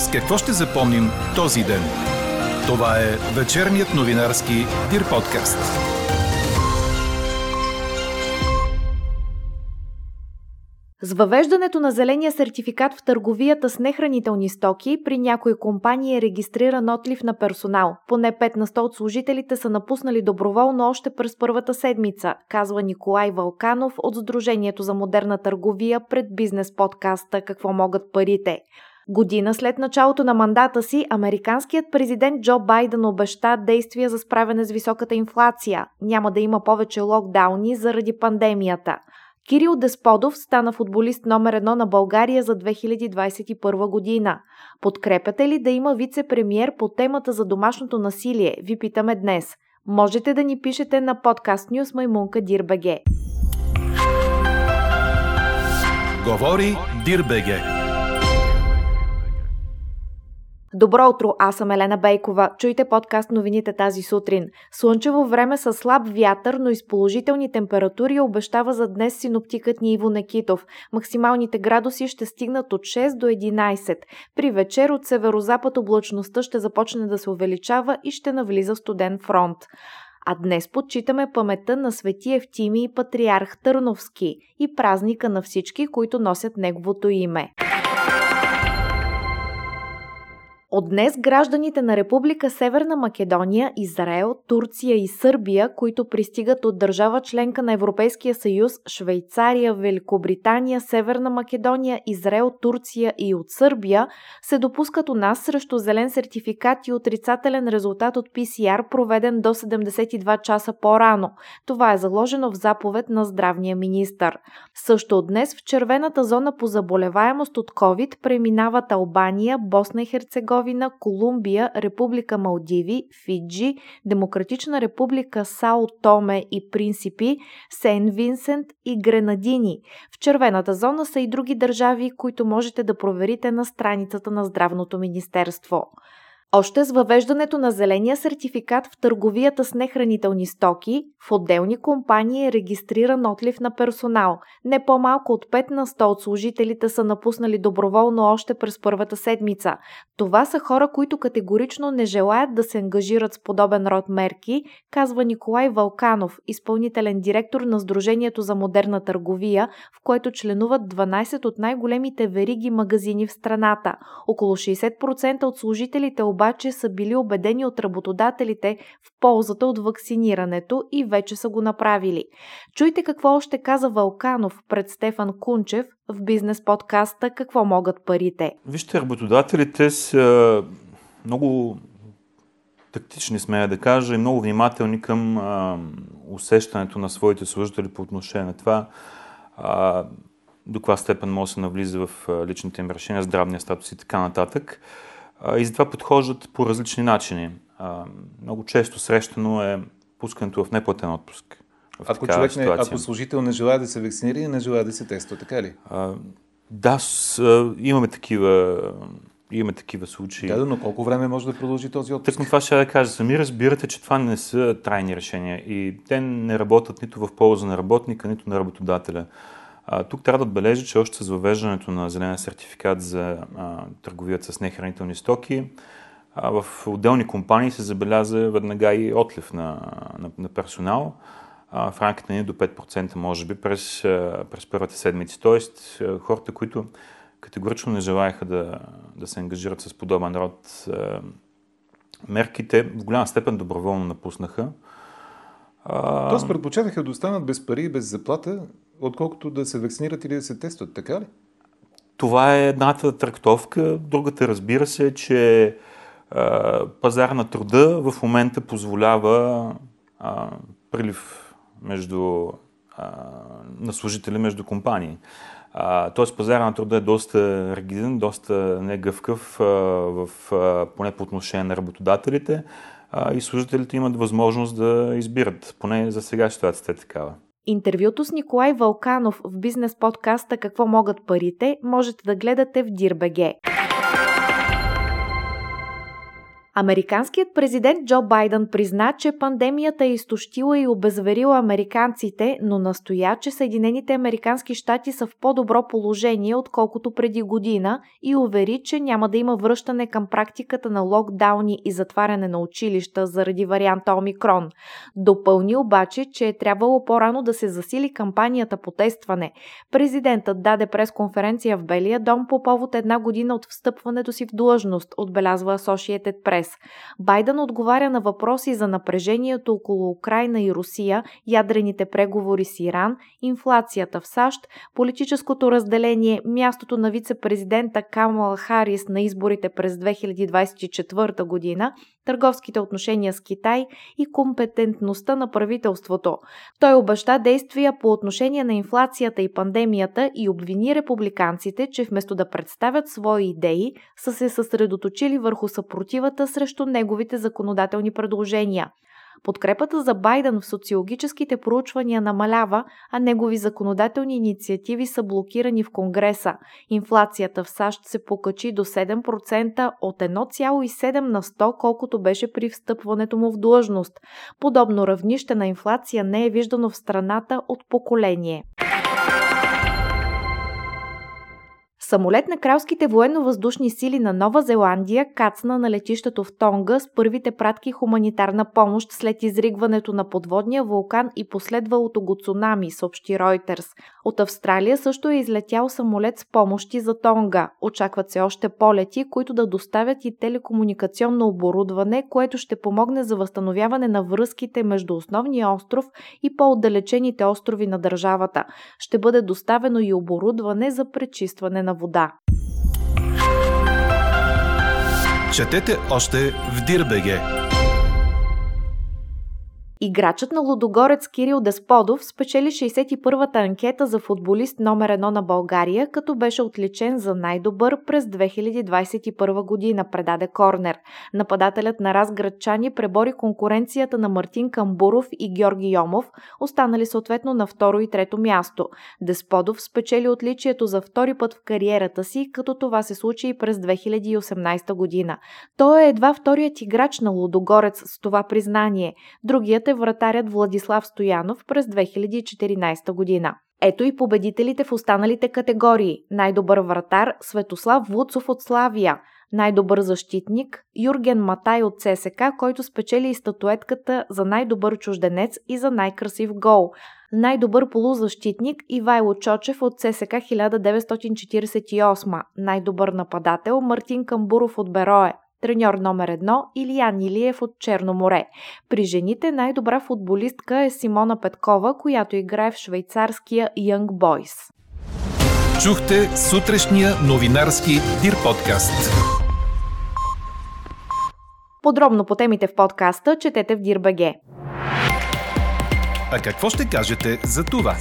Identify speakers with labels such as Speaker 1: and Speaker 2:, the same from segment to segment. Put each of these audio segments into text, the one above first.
Speaker 1: С какво ще запомним този ден? Това е вечерният новинарски Дир подкаст.
Speaker 2: С въвеждането на зеления сертификат в търговията с нехранителни стоки, при някои компании е регистриран отлив на персонал. Поне 5 на 100 от служителите са напуснали доброволно още през първата седмица, казва Николай Валканов от Сдружението за модерна търговия пред бизнес подкаста «Какво могат парите». Година след началото на мандата си, американският президент Джо Байден обеща действия за справяне с високата инфлация. Няма да има повече локдауни заради пандемията. Кирил Десподов стана футболист номер едно на България за 2021 година. Подкрепяте ли да има вице-премьер по темата за домашното насилие? Ви питаме днес. Можете да ни пишете на подкаст Нюс Маймунка Дирбеге.
Speaker 1: Говори Дирбеге.
Speaker 2: Добро утро, аз съм Елена Бейкова. Чуйте подкаст новините тази сутрин. Слънчево време с слаб вятър, но и положителни температури обещава за днес синоптикът ни Иво Некитов. Максималните градуси ще стигнат от 6 до 11. При вечер от северозапад облачността ще започне да се увеличава и ще навлиза студен фронт. А днес подчитаме паметта на свети Евтими и патриарх Търновски и празника на всички, които носят неговото име. От днес гражданите на Република Северна Македония, Израел, Турция и Сърбия, които пристигат от държава членка на Европейския съюз, Швейцария, Великобритания, Северна Македония, Израел, Турция и от Сърбия, се допускат у нас срещу зелен сертификат и отрицателен резултат от ПСР, проведен до 72 часа по-рано. Това е заложено в заповед на здравния министър. Също от днес в червената зона по заболеваемост от COVID преминават Албания, Босна и Херцеговина, Херцеговина, Колумбия, Република Малдиви, Фиджи, Демократична република Сао Томе и Принципи, Сен Винсент и Гренадини. В червената зона са и други държави, които можете да проверите на страницата на Здравното министерство. Още с въвеждането на зеления сертификат в търговията с нехранителни стоки, в отделни компании е регистриран отлив на персонал. Не по-малко от 5 на 100 от служителите са напуснали доброволно още през първата седмица. Това са хора, които категорично не желаят да се ангажират с подобен род мерки, казва Николай Валканов, изпълнителен директор на Сдружението за модерна търговия, в което членуват 12 от най-големите вериги магазини в страната. Около 60% от служителите обаче са били убедени от работодателите в ползата от вакцинирането и вече са го направили. Чуйте какво още каза Валканов пред Стефан Кунчев в бизнес подкаста Какво могат парите.
Speaker 3: Вижте, работодателите са много тактични, смея да кажа, и много внимателни към а, усещането на своите служители по отношение на това а, до каква степен може да се навлиза в личните им решения, здравния статус и така нататък и затова подхождат по различни начини. Много често срещано е пускането в неплатен отпуск.
Speaker 4: В ако човек не, ако служител не желая да се вакцинира и не желая да се тества, така ли? А,
Speaker 3: да, с, имаме такива Имаме такива случаи.
Speaker 4: Да, но колко време може да продължи този отпуск?
Speaker 3: Тъкмо това ще да кажа. Сами разбирате, че това не са трайни решения и те не работят нито в полза на работника, нито на работодателя. Тук трябва да отбележа, че още с въвеждането на зелен сертификат за търговията с нехранителни стоки, в отделни компании се забеляза веднага и отлив на, на, на персонал в рамките на до 5% може би през, през първата седмица. Тоест хората, които категорично не желаяха да, да се ангажират с подобен род мерките, в голяма степен доброволно напуснаха.
Speaker 4: Тоест предпочитаха да останат без пари и без заплата, отколкото да се вакцинират или да се тестват, така ли?
Speaker 3: Това е едната трактовка. Другата, разбира се, е, че а, пазар на труда в момента позволява а, прилив между, а, на служители между компании. тоест пазара на труда е доста ригиден, доста негъвкав, в, поне по отношение на работодателите и служителите имат възможност да избират. Поне за сега ситуацията е такава.
Speaker 2: Интервюто с Николай Валканов в бизнес подкаста Какво могат парите можете да гледате в Дирбеге. Американският президент Джо Байден призна, че пандемията е изтощила и обезверила американците, но настоя, че Съединените американски щати са в по-добро положение, отколкото преди година и увери, че няма да има връщане към практиката на локдауни и затваряне на училища заради варианта Омикрон. Допълни обаче, че е трябвало по-рано да се засили кампанията по тестване. Президентът даде пресконференция в Белия дом по повод една година от встъпването си в длъжност, отбелязва Associated Press. Байден отговаря на въпроси за напрежението около Украина и Русия, ядрените преговори с Иран, инфлацията в САЩ, политическото разделение, мястото на вице-президента Камала Харис на изборите през 2024 година, търговските отношения с Китай и компетентността на правителството. Той обеща действия по отношение на инфлацията и пандемията и обвини републиканците, че вместо да представят свои идеи, са се съсредоточили върху съпротивата срещу неговите законодателни предложения. Подкрепата за Байден в социологическите проучвания намалява, а негови законодателни инициативи са блокирани в Конгреса. Инфлацията в САЩ се покачи до 7% от 1,7 на 100, колкото беше при встъпването му в длъжност. Подобно равнище на инфлация не е виждано в страната от поколение. Самолет на кралските военно-въздушни сили на Нова Зеландия кацна на летището в Тонга с първите пратки хуманитарна помощ след изригването на подводния вулкан и последвалото го цунами, съобщи Reuters. От Австралия също е излетял самолет с помощи за Тонга. Очакват се още полети, които да доставят и телекомуникационно оборудване, което ще помогне за възстановяване на връзките между основния остров и по-отдалечените острови на държавата. Ще бъде доставено и оборудване за пречистване на вода.
Speaker 1: Четете още в Дирбеге.
Speaker 2: Играчът на Лудогорец Кирил Десподов спечели 61-та анкета за футболист номер 1 на България, като беше отличен за най-добър през 2021 година, предаде Корнер. Нападателят на Разградчани пребори конкуренцията на Мартин Камбуров и Георги Йомов, останали съответно на второ и трето място. Десподов спечели отличието за втори път в кариерата си, като това се случи и през 2018 година. Той е едва вторият играч на Лудогорец с това признание. Другият е вратарят Владислав Стоянов през 2014 година. Ето и победителите в останалите категории. Най-добър вратар Светослав Вуцов от Славия, най-добър защитник Юрген Матай от ЦСК, който спечели и статуетката за най-добър чужденец и за най-красив гол. Най-добър полузащитник Ивайло Чочев от ЦСК 1948, най-добър нападател Мартин Камбуров от Берое, Треньор номер едно Илиян Илиев от Черно море. При жените най-добра футболистка е Симона Петкова, която играе в швейцарския Young Boys.
Speaker 1: Чухте сутрешния новинарски Дир подкаст.
Speaker 2: Подробно по темите в подкаста четете в Дирбеге.
Speaker 1: А какво ще кажете за това?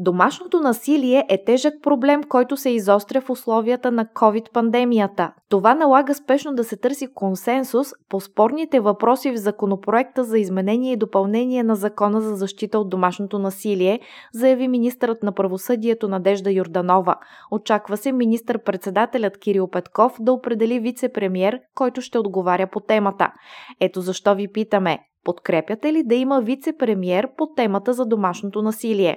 Speaker 2: Домашното насилие е тежък проблем, който се изостря в условията на COVID-пандемията. Това налага спешно да се търси консенсус по спорните въпроси в законопроекта за изменение и допълнение на Закона за защита от домашното насилие, заяви министърът на правосъдието Надежда Йорданова. Очаква се министър-председателят Кирил Петков да определи вице-премьер, който ще отговаря по темата. Ето защо ви питаме. Подкрепяте ли да има вице-премьер по темата за домашното насилие?